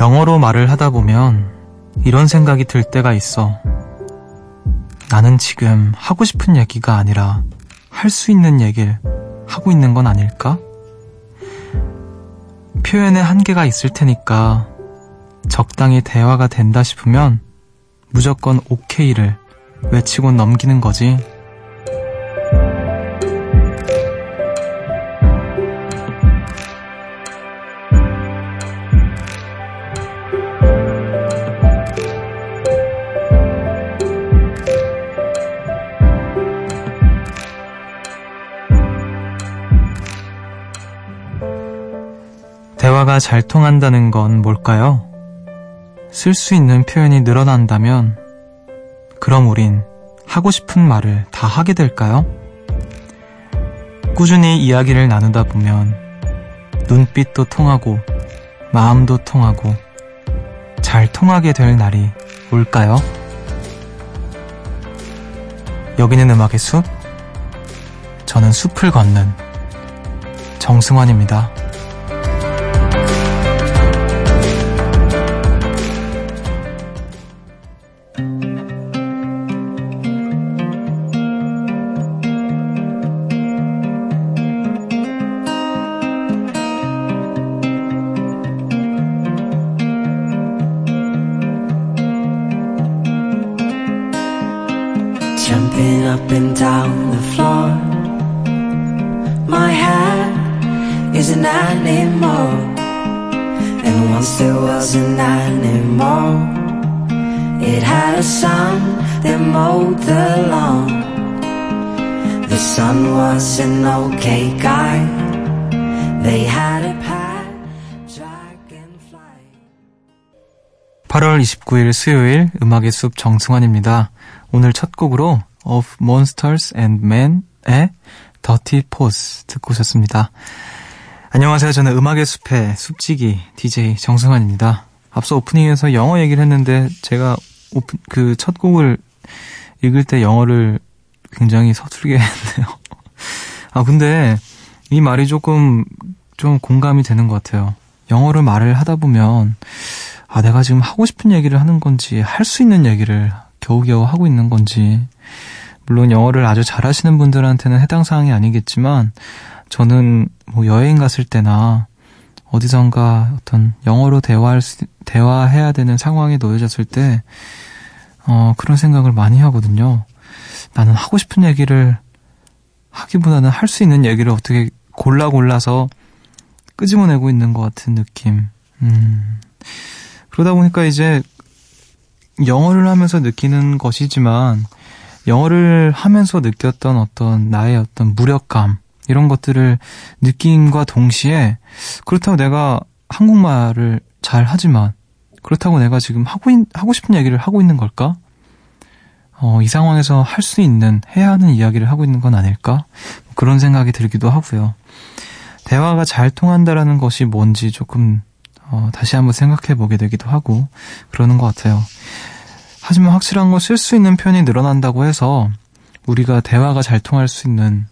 영어로 말을 하다 보면 이런 생각이 들 때가 있어. 나는 지금 하고 싶은 얘기가 아니라 할 수 있는 얘기를 하고 있는 건 아닐까? 표현에 한계가 있을 테니까 적당히 대화가 된다 싶으면 무조건 오케이를 외치고 넘기는 거지. 잘 통한다는 건 뭘까요? 쓸 수 있는 표현이 늘어난다면 그럼 우린 하고 싶은 말을 다 하게 될까요? 꾸준히 이야기를 나누다 보면 눈빛도 통하고 마음도 통하고 잘 통하게 될 날이 올까요? 여기는 음악의 숲, 저는 숲을 걷는 정승환입니다. Jumping up and down the floor. My hat is an animal. And once there was an animal. It had a son that mowed the lawn. The son was an okay guy. They had a pet dragonfly. 8월 29일 수요일 음악의 숲 정승환입니다. 오늘 첫 곡으로 Of Monsters and Men의 Dirty Pose 듣고 오셨습니다. 안녕하세요. 저는 음악의 숲의 숲지기 DJ 정승환입니다. 앞서 오프닝에서 영어 얘기를 했는데 제가 오픈 그첫 곡을 읽을 때 영어를 굉장히 서툴게 했네요. 아 근데 이 말이 조금 좀 공감이 되는 것 같아요. 영어를 말을 하다 보면 아 내가 지금 하고 싶은 얘기를 하는 건지 할 수 있는 얘기를 겨우겨우 하고 있는 건지 물론 영어를 아주 잘하시는 분들한테는 해당 사항이 아니겠지만 저는 뭐 여행 갔을 때나 어디선가 어떤 영어로 대화할 수, 대화해야 되는 상황에 놓여졌을 때 어, 그런 생각을 많이 하거든요. 나는 하고 싶은 얘기를 하기보다는 할 수 있는 얘기를 어떻게 골라 골라서 끄집어내고 있는 것 같은 느낌. 음. 그러다 보니까 이제 영어를 하면서 느끼는 것이지만 영어를 하면서 느꼈던 어떤 나의 어떤 무력감 이런 것들을 느낌과 동시에 그렇다고 내가 한국말을 잘 하지만 그렇다고 내가 지금 하고 있, 하고 싶은 얘기를 하고 있는 걸까? 어, 이 상황에서 할 수 있는 해야 하는 이야기를 하고 있는 건 아닐까? 그런 생각이 들기도 하고요. 대화가 잘 통한다라는 것이 뭔지 조금 어, 다시 한번 생각해 보게 되기도 하고 그러는 것 같아요. 하지만 확실한 건 쓸 수 있는 표현이 늘어난다고 해서 우리가 대화가 잘 통할 수 있는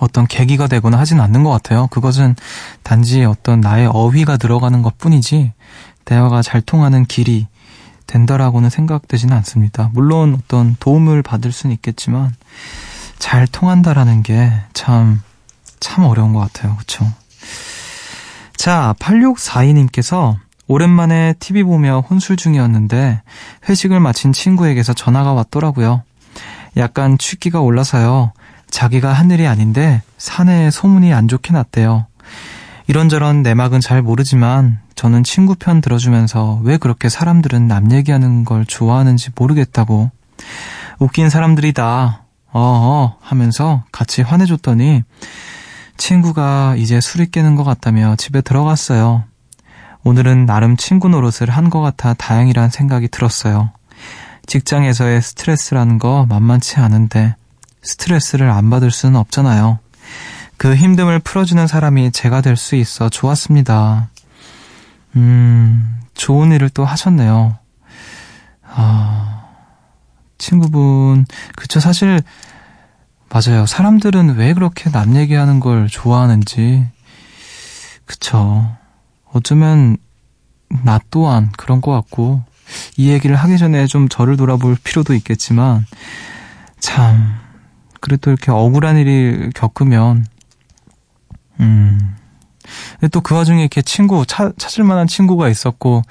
어떤 계기가 되거나 하진 않는 것 같아요. 그것은 단지 어떤 나의 어휘가 들어가는 것 뿐이지 대화가 잘 통하는 길이 된다라고는 생각되지는 않습니다. 물론 어떤 도움을 받을 수는 있겠지만 잘 통한다라는 게 참, 참 어려운 것 같아요. 그쵸? 자, 8642님께서 오랜만에 TV 보며 혼술 중이었는데 회식을 마친 친구에게서 전화가 왔더라고요. 약간 취기가 올라서요. 자기가 한 일이 아닌데 사내에 소문이 안 좋게 났대요. 이런저런 내막은 잘 모르지만 저는 친구 편 들어주면서 왜 그렇게 사람들은 남 얘기하는 걸 좋아하는지 모르겠다고 웃긴 사람들이다 어어 하면서 같이 화내줬더니 친구가 이제 술이 깨는 것 같다며 집에 들어갔어요. 오늘은 나름 친구 노릇을 한 것 같아 다행이란 생각이 들었어요. 직장에서의 스트레스라는 거 만만치 않은데 스트레스를 안 받을 수는 없잖아요. 그 힘듦을 풀어주는 사람이 제가 될 수 있어 좋았습니다. 음, 좋은 일을 또 하셨네요. 아, 친구분, 그쵸, 사실, 맞아요. 사람들은 왜 그렇게 남 얘기하는 걸 좋아하는지, 그쵸. 어쩌면, 나 또한 그런 것 같고, 이 얘기를 하기 전에 좀 저를 돌아볼 필요도 있겠지만, 참, 그래도 이렇게 억울한 일을 겪으면, 음, 또그 와중에 이렇게 친구, 차, 찾을 만한 친구가 있었고,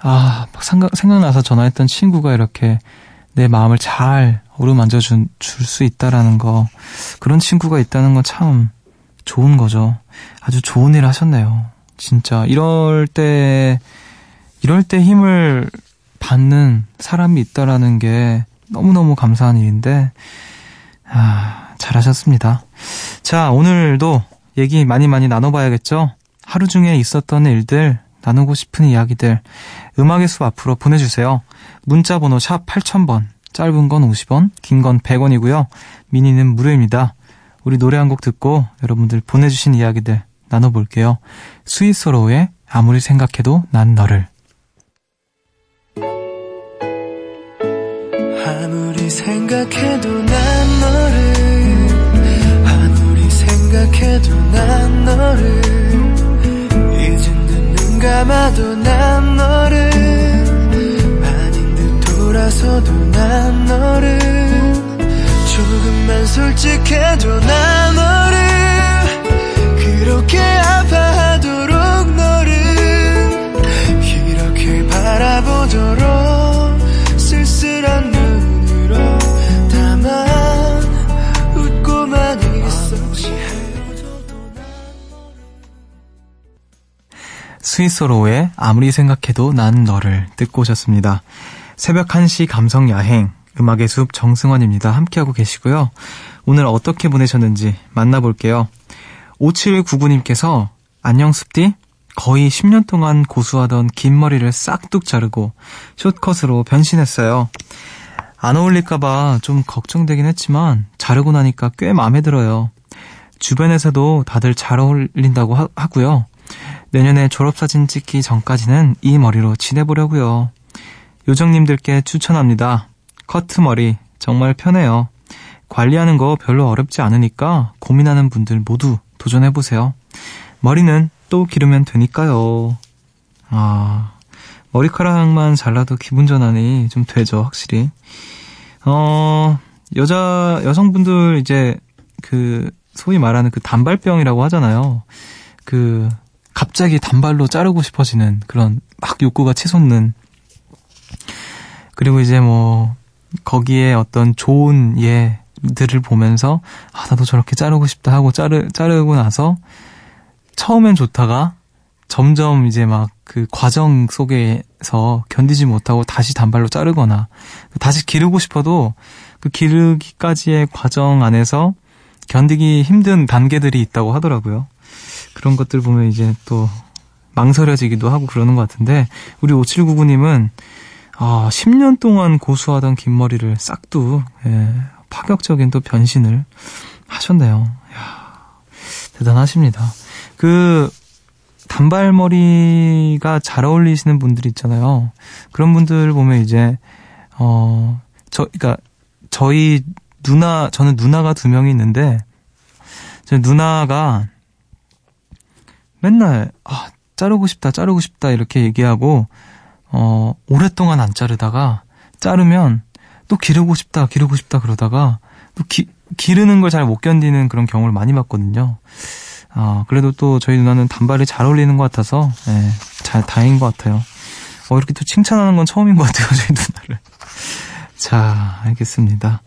아, 생각, 생각나서 전화했던 친구가 이렇게 내 마음을 잘 어루만져 줄 수 있다라는 거, 그런 친구가 있다는 건 참 좋은 거죠. 아주 좋은 일 하셨네요. 진짜. 이럴 때, 이럴 때 힘을 받는 사람이 있다라는 게 너무너무 감사한 일인데, 아, 잘하셨습니다. 자, 오늘도 얘기 많이 많이 나눠봐야겠죠? 하루 중에 있었던 일들, 나누고 싶은 이야기들, 음악의 숲 앞으로 보내주세요. 문자 번호 샵 8000번, 짧은 건 50원, 긴 건 100원이고요. 미니는 무료입니다. 우리 노래 한 곡 듣고 여러분들 보내주신 이야기들 나눠볼게요. 스위스로의 아무리 생각해도 난 너를. 아무리 생각해도 난 너를. 아무리 생각해도 난 너를. 이젠 눈 감아도 난 너를. 아닌 듯 돌아서도 난 너를. 조금만 솔직해도 난 너를 그렇게 아파하도록 너를 이렇게 바라보도록 쓸쓸한 눈으로 다만 웃고만 있었지 스위스로의 아무리 생각해도 난 너를 듣고 오셨습니다. 새벽 1시 감성 야행 음악의 숲 정승환입니다. 함께하고 계시고요. 오늘 어떻게 보내셨는지 만나볼게요. 5799님께서 안녕 숲디 거의 10년 동안 고수하던 긴 머리를 싹둑 자르고 숏컷으로 변신했어요. 안 어울릴까봐 좀 걱정되긴 했지만 자르고 나니까 꽤 마음에 들어요. 주변에서도 다들 잘 어울린다고 하, 하고요. 내년에 졸업사진 찍기 전까지는 이 머리로 지내보려고요. 요정님들께 추천합니다. 커트 머리 정말 편해요. 관리하는 거 별로 어렵지 않으니까 고민하는 분들 모두 도전해보세요. 머리는 또 기르면 되니까요. 아, 머리카락만 잘라도 기분 전환이 좀 되죠, 확실히. 어, 여자, 여성분들 이제 그, 소위 말하는 그 단발병이라고 하잖아요. 그, 갑자기 단발로 자르고 싶어지는 그런 막 욕구가 치솟는. 그리고 이제 뭐, 거기에 어떤 좋은 예 들을 보면서, 아, 나도 저렇게 자르고 싶다 하고 자르, 자르고 나서, 처음엔 좋다가, 점점 이제 막 그 과정 속에서 견디지 못하고 다시 단발로 자르거나, 다시 기르고 싶어도 그 기르기까지의 과정 안에서 견디기 힘든 단계들이 있다고 하더라고요. 그런 것들 보면 이제 또 망설여지기도 하고 그러는 것 같은데, 우리 5799님은 아, 10년 동안 고수하던 긴 머리를 싹둑, 예, 파격적인 또 변신을 하셨네요. 야 대단하십니다. 그, 단발머리가 잘 어울리시는 분들 있잖아요. 그런 분들 보면 이제, 어, 저, 그니까, 저희 누나, 저는 누나가 두 명이 있는데, 저 누나가 맨날, 아, 자르고 싶다, 자르고 싶다, 이렇게 얘기하고, 어, 오랫동안 안 자르다가, 자르면 또 기르고 싶다, 기르고 싶다 그러다가, 또 기, 기르는 걸 잘 못 견디는 그런 경우를 많이 봤거든요. 아, 그래도 또 저희 누나는 단발이 잘 어울리는 것 같아서, 예, 잘, 다행인 것 같아요. 어, 이렇게 또 칭찬하는 건 처음인 것 같아요, 저희 누나를. 자, 알겠습니다.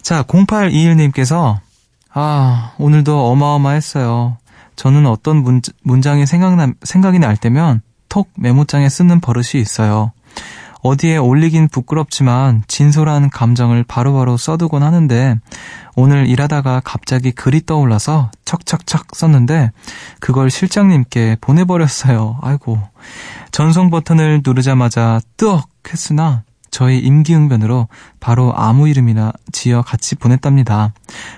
자, 0821님께서, 아, 오늘도 어마어마했어요. 저는 어떤 문, 문장이 생각나, 생각이 날 때면 톡 메모장에 쓰는 버릇이 있어요. 어디에 올리긴 부끄럽지만 진솔한 감정을 바로바로 써두곤 하는데 오늘 일하다가 갑자기 글이 떠올라서 척척척 썼는데 그걸 실장님께 보내버렸어요. 아이고. 전송 버튼을 누르자마자 뜨억 했으나 저희 임기응변으로 바로 아무 이름이나 지어 같이 보냈답니다.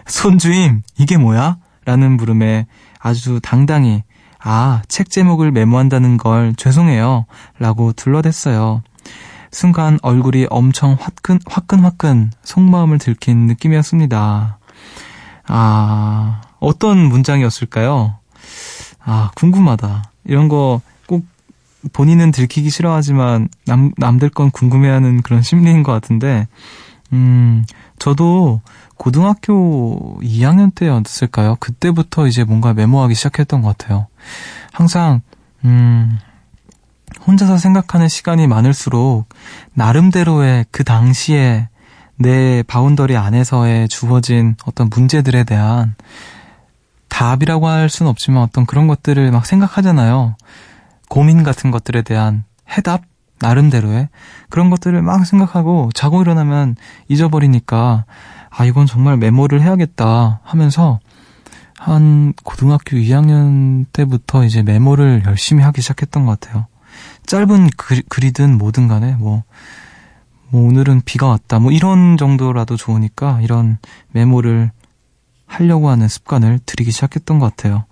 손주임, 이게 뭐야? 라는 물음에 아주 당당히 아, 책 제목을 메모한다는 걸 죄송해요. 라고 둘러댔어요. 순간 얼굴이 엄청 화끈, 화끈화끈 속마음을 들킨 느낌이었습니다. 아, 어떤 문장이었을까요? 아, 궁금하다. 이런 거 꼭 본인은 들키기 싫어하지만 남, 남들 건 궁금해하는 그런 심리인 것 같은데, 음, 저도 고등학교 2학년 때였을까요? 그때부터 이제 뭔가 메모하기 시작했던 것 같아요. 항상, 음, 혼자서 생각하는 시간이 많을수록 나름대로의 그 당시에 내 boundary 안에서의 주어진 어떤 문제들에 대한 답이라고 할 수는 없지만 어떤 그런 것들을 막 생각하잖아요. 고민 같은 것들에 대한 해답? 나름대로의 그런 것들을 막 생각하고 자고 일어나면 잊어버리니까 아, 이건 정말 메모를 해야겠다 하면서 한 고등학교 2학년 때부터 이제 메모를 열심히 하기 시작했던 것 같아요. 짧은 글, 글이든 뭐든 간에 뭐, 뭐 오늘은 비가 왔다 뭐 이런 정도라도 좋으니까 이런 메모를 하려고 하는 습관을 들이기 시작했던 것 같아요.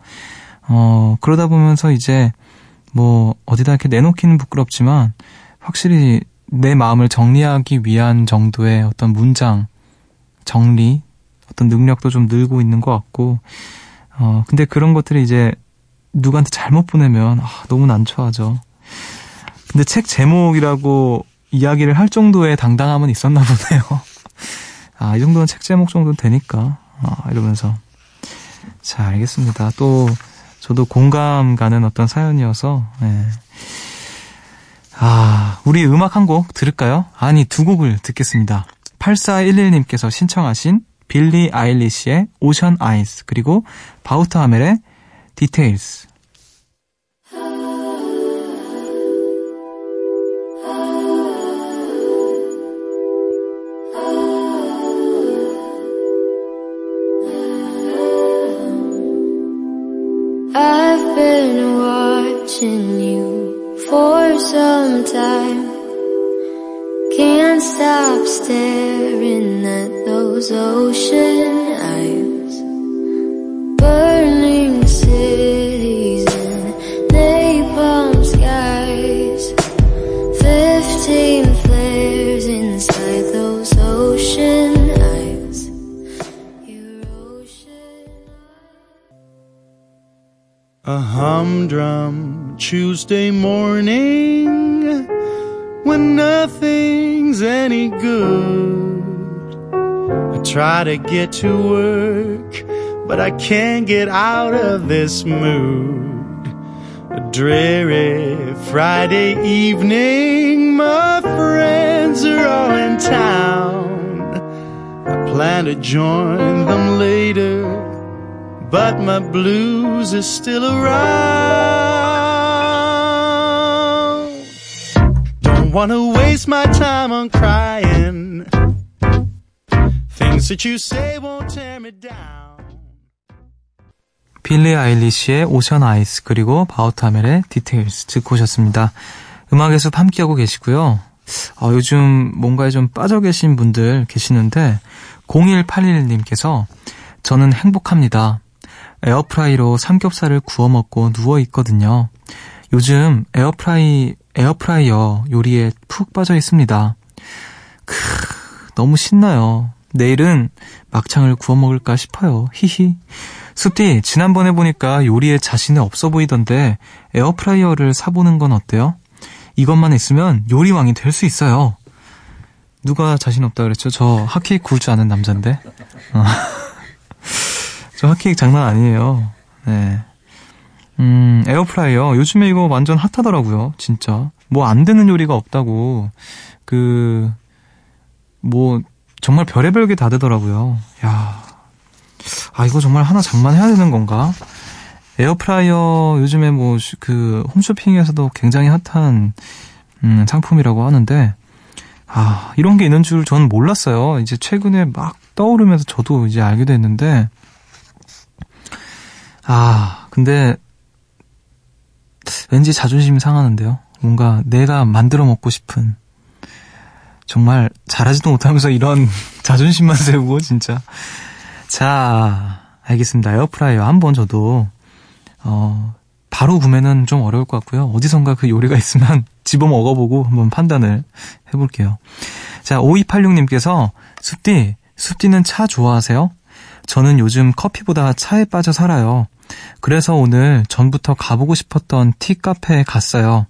어, 그러다 보면서 이제 뭐 어디다 이렇게 내놓기는 부끄럽지만 확실히 내 마음을 정리하기 위한 정도의 어떤 문장 정리 어떤 능력도 좀 늘고 있는 것 같고 어 근데 그런 것들이 이제 누구한테 잘못 보내면 아, 너무 난처하죠. 근데 책 제목이라고 이야기를 할 정도의 당당함은 있었나 보네요. 아, 이 정도는 책 제목 정도는 되니까. 아, 이러면서. 자, 알겠습니다. 또, 저도 공감 가는 어떤 사연이어서, 네. 아, 우리 음악 한 곡 들을까요? 아니, 두 곡을 듣겠습니다. 8411님께서 신청하신 빌리 아일리시의 Ocean Eyes, 그리고 바우터 하멜의 Details. Been watching you for some time. Can't stop staring at those ocean eyes. Tuesday morning when nothing's any good. I try to get to work, but I can't get out of this mood. A dreary Friday evening, my friends are all in town. I plan to join them later but my blues are still around. Don't wanna waste my time on crying. Things that you say won't tear me down. 빌리 아일리시의 오션 아이스 그리고 바우타멜의 디테일스 듣고 오셨습니다. 음악의 숲 함께하고 계시고요. 어, 요즘 뭔가에 좀 빠져 계신 분들 계시는데 0181님께서 저는 행복합니다. 에어프라이로 삼겹살을 구워 먹고 누워 있거든요. 요즘 에어프라이 에어프라이어 요리에 푹 빠져 있습니다. 크, 너무 신나요. 내일은 막창을 구워 먹을까 싶어요. 히히. 숲디, 지난번에 보니까 요리에 자신이 없어 보이던데 에어프라이어를 사보는 건 어때요? 이것만 있으면 요리왕이 될 수 있어요. 누가 자신 없다 그랬죠? 저 핫케이크 구울 줄 아는 남잔데. 어. 저 핫케이크 장난 아니에요. 네. 음, 에어프라이어. 요즘에 이거 완전 핫하더라고요. 진짜. 뭐 안 되는 요리가 없다고. 그, 뭐, 정말 별의별 게 다 되더라고요. 야 아, 이거 정말 하나 장만해야 되는 건가? 에어프라이어 요즘에 뭐, 그, 홈쇼핑에서도 굉장히 핫한, 음, 상품이라고 하는데, 아, 이런 게 있는 줄 저는 몰랐어요. 이제 최근에 막 떠오르면서 저도 이제 알게 됐는데, 아, 근데, 왠지 자존심이 상하는데요. 뭔가 내가 만들어 먹고 싶은, 정말 잘하지도 못하면서 이런 자존심만 세우고, 진짜. 자, 알겠습니다. 에어프라이어 한번 저도, 어, 바로 구매는 좀 어려울 것 같고요. 어디선가 그 요리가 있으면 집어 먹어보고 한번 판단을 해볼게요. 자, 5286님께서, 숲디, 숲디는 차 좋아하세요? 저는 요즘 커피보다 차에 빠져 살아요. 그래서 오늘 전부터 가보고 싶었던 티 카페에 갔어요.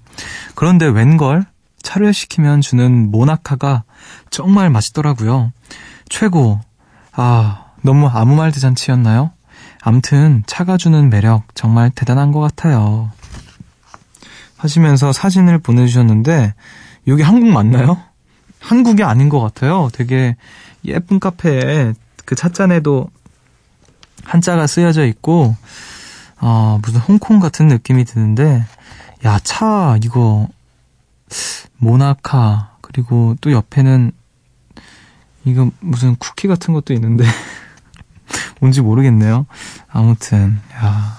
그런데 웬걸 차를 시키면 주는 모나카가 정말 맛있더라고요. 최고. 아, 너무 아무 말 대잔치였나요? 암튼 차가 주는 매력 정말 대단한 것 같아요. 하시면서 사진을 보내주셨는데 여기 한국 맞나요? 한국이 아닌 것 같아요. 되게 예쁜 카페에 그 찻잔에도 한자가 쓰여져 있고 어, 무슨 홍콩 같은 느낌이 드는데 야 차 이거 모나카 그리고 또 옆에는 이거 무슨 쿠키 같은 것도 있는데 뭔지 모르겠네요. 아무튼 야,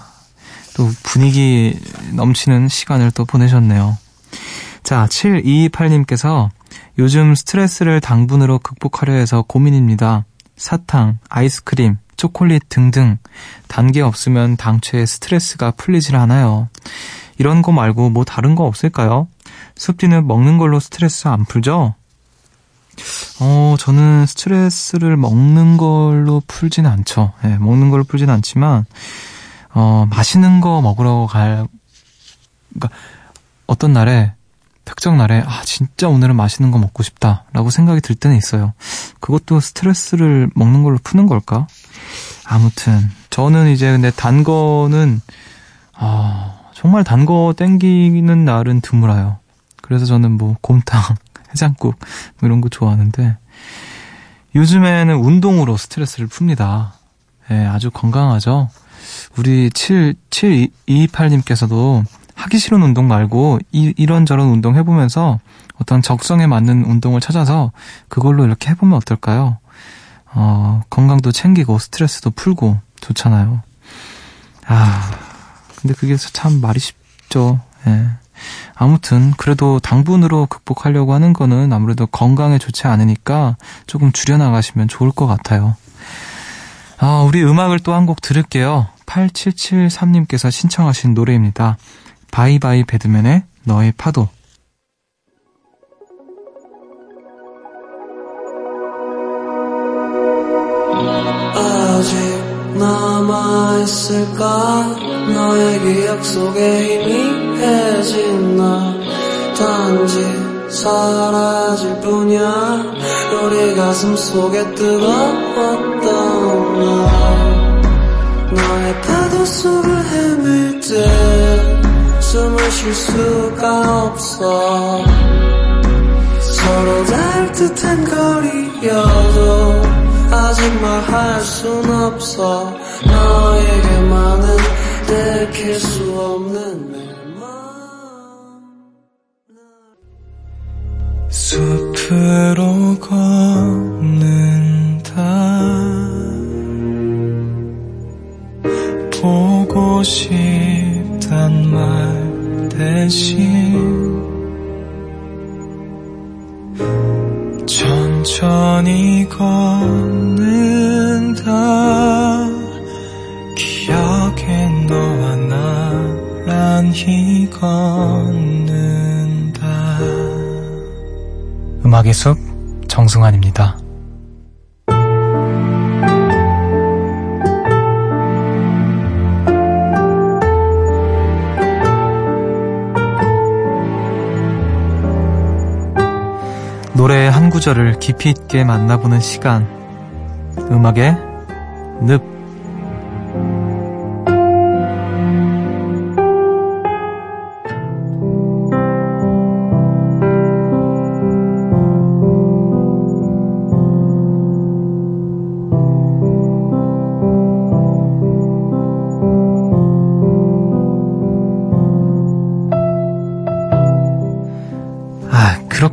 또 분위기 넘치는 시간을 또 보내셨네요. 자, 7228님께서 요즘 스트레스를 당분으로 극복하려 해서 고민입니다. 사탕, 아이스크림, 초콜릿 등등 단게 없으면 당최 스트레스가 풀리질 않아요. 이런 거 말고 뭐 다른 거 없을까요? 숲디는 먹는 걸로 스트레스 안 풀죠? 어, 저는 스트레스를 먹는 걸로 풀진 않죠. 예, 먹는 걸로 풀진 않지만, 어, 맛있는 거 먹으러 갈, 그니까, 어떤 날에, 특정 날에, 아, 진짜 오늘은 맛있는 거 먹고 싶다. 라고 생각이 들 때는 있어요. 그것도 스트레스를 먹는 걸로 푸는 걸까? 아무튼, 저는 이제 근데 단 거는, 아, 정말 단 거 땡기는 날은 드물어요. 그래서 저는 뭐, 곰탕, 해장국 뭐 이런 거 좋아하는데 요즘에는 운동으로 스트레스를 풉니다. 예, 아주 건강하죠. 우리 7 7228님께서도 하기 싫은 운동 말고 이, 이런저런 운동 해보면서 어떤 적성에 맞는 운동을 찾아서 그걸로 이렇게 해보면 어떨까요? 어, 건강도 챙기고 스트레스도 풀고 좋잖아요. 아, 근데 그게 참 말이 쉽죠. 예. 아무튼 그래도 당분으로 극복하려고 하는 거는 아무래도 건강에 좋지 않으니까 조금 줄여나가시면 좋을 것 같아요. 아, 우리 음악을 또 한 곡 들을게요. 8773님께서 신청하신 노래입니다. 바이바이 배드맨의 너의 파도. 남아있을까? 너의 기억 속에 희미해진 나. 단지 사라질 뿐이야. 우리 가슴 속에 뜨거웠던 나. 너의 파도 속을 헤맬 때 숨을 쉴 수가 없어. 서로 닿을 듯한 거리여도 아직 말할 순 없어 너에게만은 내킬 수 없는 내 맘. 숲으로 걷는다 보고 싶단 말 대신 음악의 숲 정승환입니다. 노래의 한 구절을 깊이 있게 만나보는 시간. 음악의 늪.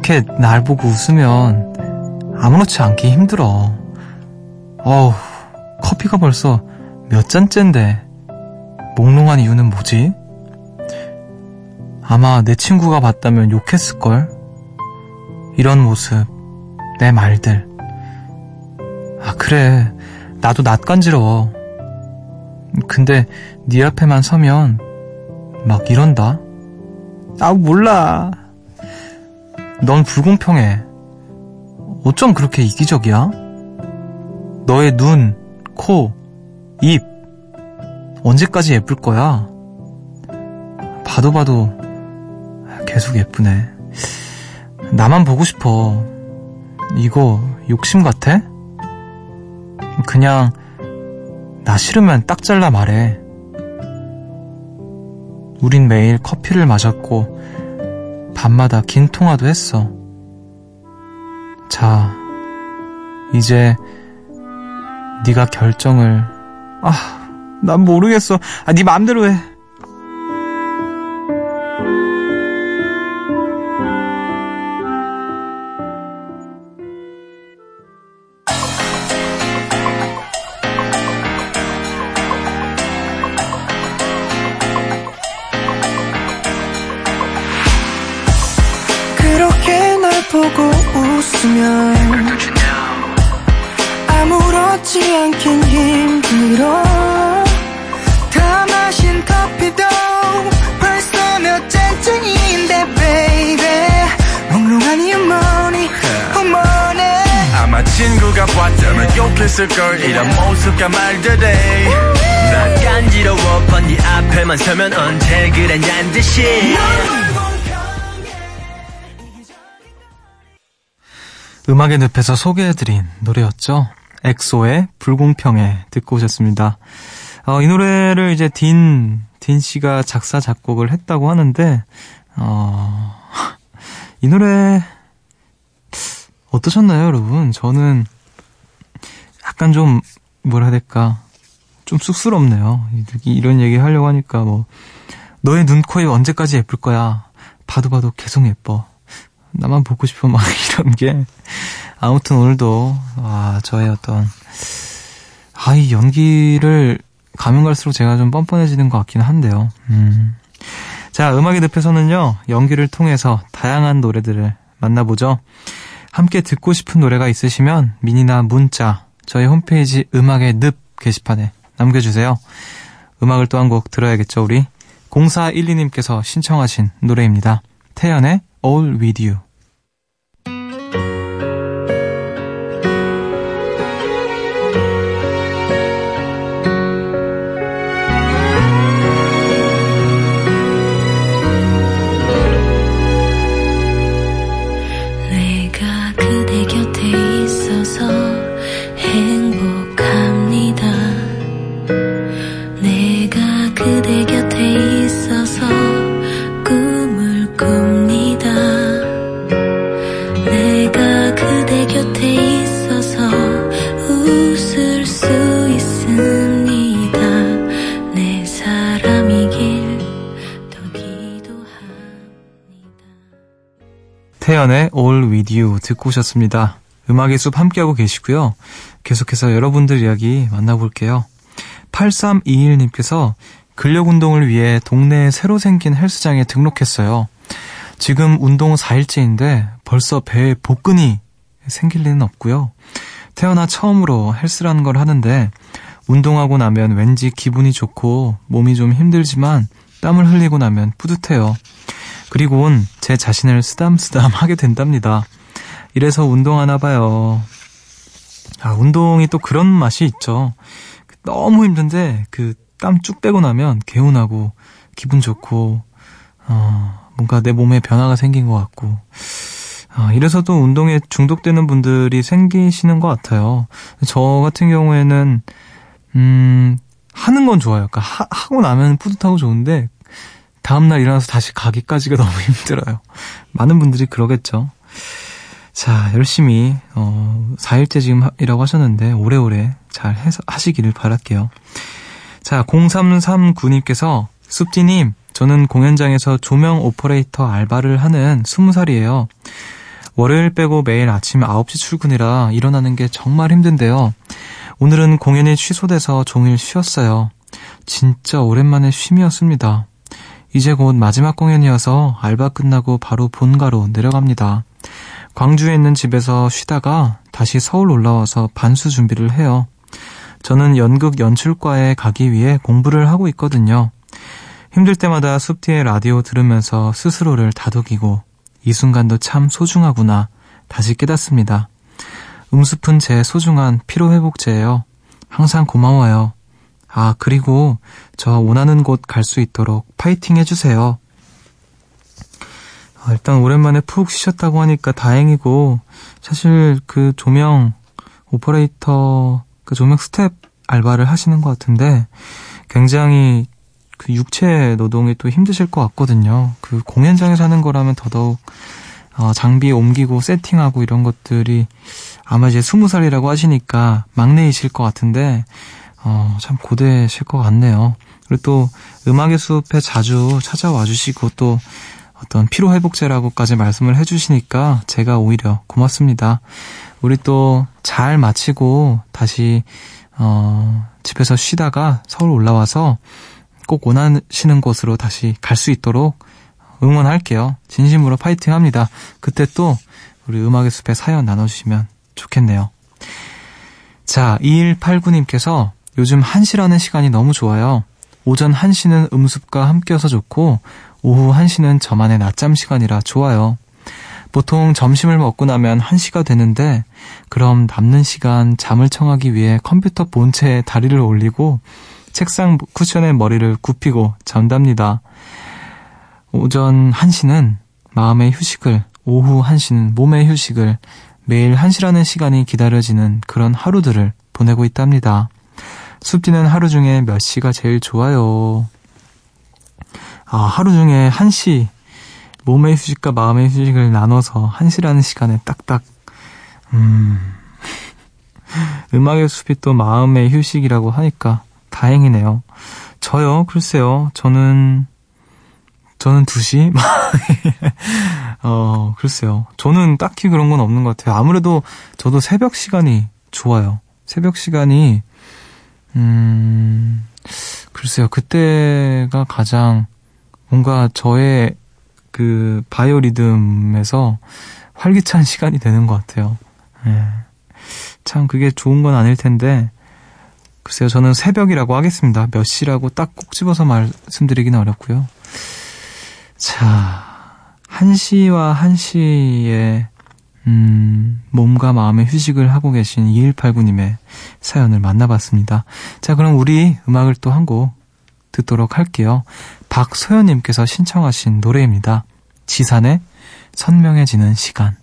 아, 그렇게 날 보고 웃으면 아무렇지 않게 힘들어. 어우, 커피가 벌써 몇 잔째인데 몽롱한 이유는 뭐지? 아마 내 친구가 봤다면 욕했을걸? 이런 모습, 내 말들. 아, 그래. 나도 낯간지러워. 근데 네 앞에만 서면 막 이런다. 아, 몰라. 넌 불공평해. 어쩜 그렇게 이기적이야? 너의 눈, 코, 입, 언제까지 예쁠 거야? 봐도 봐도 계속 예쁘네. 나만 보고 싶어. 이거 욕심 같아? 그냥 나 싫으면 딱 잘라 말해. 우린 매일 커피를 마셨고 밤마다 긴 통화도 했어. 자, 이제 네가 결정을 아, 난 모르겠어. 아, 네 마음대로 해. 웃으면 아무렇지 않긴 힘들어. 다 마신 커피도 벌써 몇 잔째인데 baby. 몽롱한 유머니 어머네 아마 친구가 봤다면 욕했을걸 이런 모습과 말들이 난 간지러워 뻔네 앞에만 서면 언제 그랬냔 듯이 음악의 늪에서 소개해드린 노래였죠. 엑소의 불공평해 듣고 오셨습니다. 어, 이 노래를 이제 딘, 딘 씨가 작사, 작곡을 했다고 하는데, 어, 이 노래, 어떠셨나요, 여러분? 저는 약간 좀, 뭐라 해야 될까, 좀 쑥스럽네요. 이- 이런 얘기 하려고 하니까 뭐, 너의 눈, 코, 입 언제까지 예쁠 거야? 봐도 봐도 계속 예뻐. 나만 보고 싶어 막 이런 게 아무튼 오늘도 아 저의 어떤 아 이 연기를 가면 갈수록 제가 좀 뻔뻔해지는 것 같긴 한데요. 음. 자 음악의 늪에서는요 연기를 통해서 다양한 노래들을 만나보죠. 함께 듣고 싶은 노래가 있으시면 미니나 문자 저희 홈페이지 음악의 늪 게시판에 남겨주세요. 음악을 또 한 곡 들어야겠죠 우리 0412님께서 신청하신 노래입니다. 태연의 All With You 듣고 오셨습니다. 음악의 숲 함께하고 계시고요. 계속해서 여러분들 이야기 만나볼게요. 8321님께서 근력 운동을 위해 동네에 새로 생긴 헬스장에 등록했어요. 지금 운동 4일째인데 벌써 배에 복근이 생길 리는 없고요. 태어나 처음으로 헬스라는 걸 하는데 운동하고 나면 왠지 기분이 좋고 몸이 좀 힘들지만 땀을 흘리고 나면 뿌듯해요. 그리고는 제 자신을 쓰담쓰담 하게 된답니다. 이래서 운동하나 봐요. 아, 운동이 또 그런 맛이 있죠. 너무 힘든데 그 땀 쭉 빼고 나면 개운하고 기분 좋고 어, 뭔가 내 몸에 변화가 생긴 것 같고 아, 이래서 또 운동에 중독되는 분들이 생기시는 것 같아요. 저 같은 경우에는 음, 하는 건 좋아요. 그러니까 하, 하고 나면 뿌듯하고 좋은데 다음날 일어나서 다시 가기까지가 너무 힘들어요. 많은 분들이 그러겠죠. 자, 열심히, 어, 4일째 지금 이라고 하셨는데, 오래오래 잘 해서, 하시기를 바랄게요. 자, 0339님께서, 숲디님, 저는 공연장에서 조명 오퍼레이터 알바를 하는 20살이에요. 월요일 빼고 매일 아침 9시 출근이라 일어나는 게 정말 힘든데요. 오늘은 공연이 취소돼서 종일 쉬었어요. 진짜 오랜만에 쉼이었습니다. 이제 곧 마지막 공연이어서 알바 끝나고 바로 본가로 내려갑니다. 광주에 있는 집에서 쉬다가 다시 서울 올라와서 반수 준비를 해요. 저는 연극 연출과에 가기 위해 공부를 하고 있거든요. 힘들 때마다 숲뒤의 라디오 들으면서 스스로를 다독이고 이 순간도 참 소중하구나 다시 깨닫습니다. 음습은 제 소중한 피로회복제예요. 항상 고마워요. 아, 그리고 저 원하는 곳 갈 수 있도록 파이팅 해주세요. 아, 일단 오랜만에 푹 쉬셨다고 하니까 다행이고, 사실 그 조명 오퍼레이터, 그 조명 스텝 알바를 하시는 것 같은데, 굉장히 그 육체 노동이 또 힘드실 것 같거든요. 그 공연장에서 하는 거라면 더더욱 어, 장비 옮기고 세팅하고 이런 것들이 아마 이제 스무 살이라고 하시니까 막내이실 것 같은데 어, 참 고되실 것 같네요. 그리고 또 음악의 숲에 자주 찾아와 주시고 또 어떤 피로회복제라고까지 말씀을 해주시니까 제가 오히려 고맙습니다. 우리 또 잘 마치고 다시 어, 집에서 쉬다가 서울 올라와서 꼭 원하시는 곳으로 다시 갈 수 있도록 응원할게요. 진심으로 파이팅 합니다. 그때 또 우리 음악의 숲에 사연 나눠주시면 좋겠네요. 자, 2189님께서 요즘 1시라는 시간이 너무 좋아요. 오전 1시는 음습과 함께여서 좋고, 오후 1시는 저만의 낮잠 시간이라 좋아요. 보통 점심을 먹고 나면 1시가 되는데, 그럼 남는 시간 잠을 청하기 위해 컴퓨터 본체에 다리를 올리고, 책상 쿠션에 머리를 굽히고 잠답니다. 오전 1시는 마음의 휴식을, 오후 1시는 몸의 휴식을, 매일 1시라는 시간이 기다려지는 그런 하루들을 보내고 있답니다. 숲지는 하루 중에 몇 시가 제일 좋아요. 아, 하루 중에 1시, 몸의 휴식과 마음의 휴식을 나눠서 1시라는 시간에 딱딱, 음, 음악의 숲이 또 마음의 휴식이라고 하니까 다행이네요. 저요, 글쎄요, 저는, 저는 2시? 어, 글쎄요. 저는 딱히 그런 건 없는 것 같아요. 아무래도 저도 새벽 시간이 좋아요. 새벽 시간이, 음, 글쎄요. 그때가 가장 뭔가 저의 그 바이오리듬에서 활기찬 시간이 되는 것 같아요. 예. 참 그게 좋은 건 아닐 텐데, 글쎄요, 저는 새벽이라고 하겠습니다. 몇 시라고 딱 꼭 집어서 말씀드리기는 어렵고요. 자, 1시와 1시에, 음, 몸과 마음의 휴식을 하고 계신 2189님의 사연을 만나봤습니다. 자, 그럼 우리 음악을 또 한 곡 듣도록 할게요. 박소연님께서 신청하신 노래입니다. 지산의 선명해지는 시간.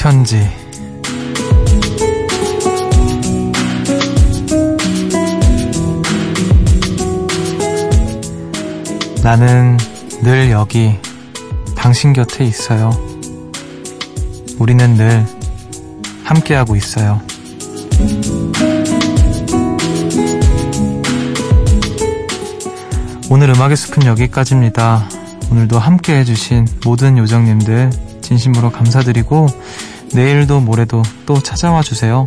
편지. 나는 늘 여기 당신 곁에 있어요. 우리는 늘 함께하고 있어요. 오늘 음악의 숲은 여기까지입니다. 오늘도 함께 해주신 모든 요정님들 진심으로 감사드리고 내일도 모레도 또 찾아와 주세요.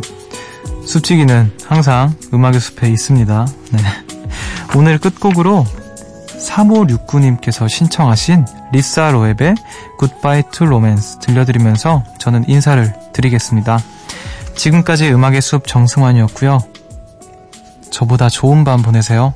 숲지기는 항상 음악의 숲에 있습니다. 네. 오늘 끝곡으로 3569님께서 신청하신 리사 로앱의 Goodbye to Romance 들려드리면서 저는 인사를 드리겠습니다. 지금까지 음악의 숲 정승환이었고요. 저보다 좋은 밤 보내세요.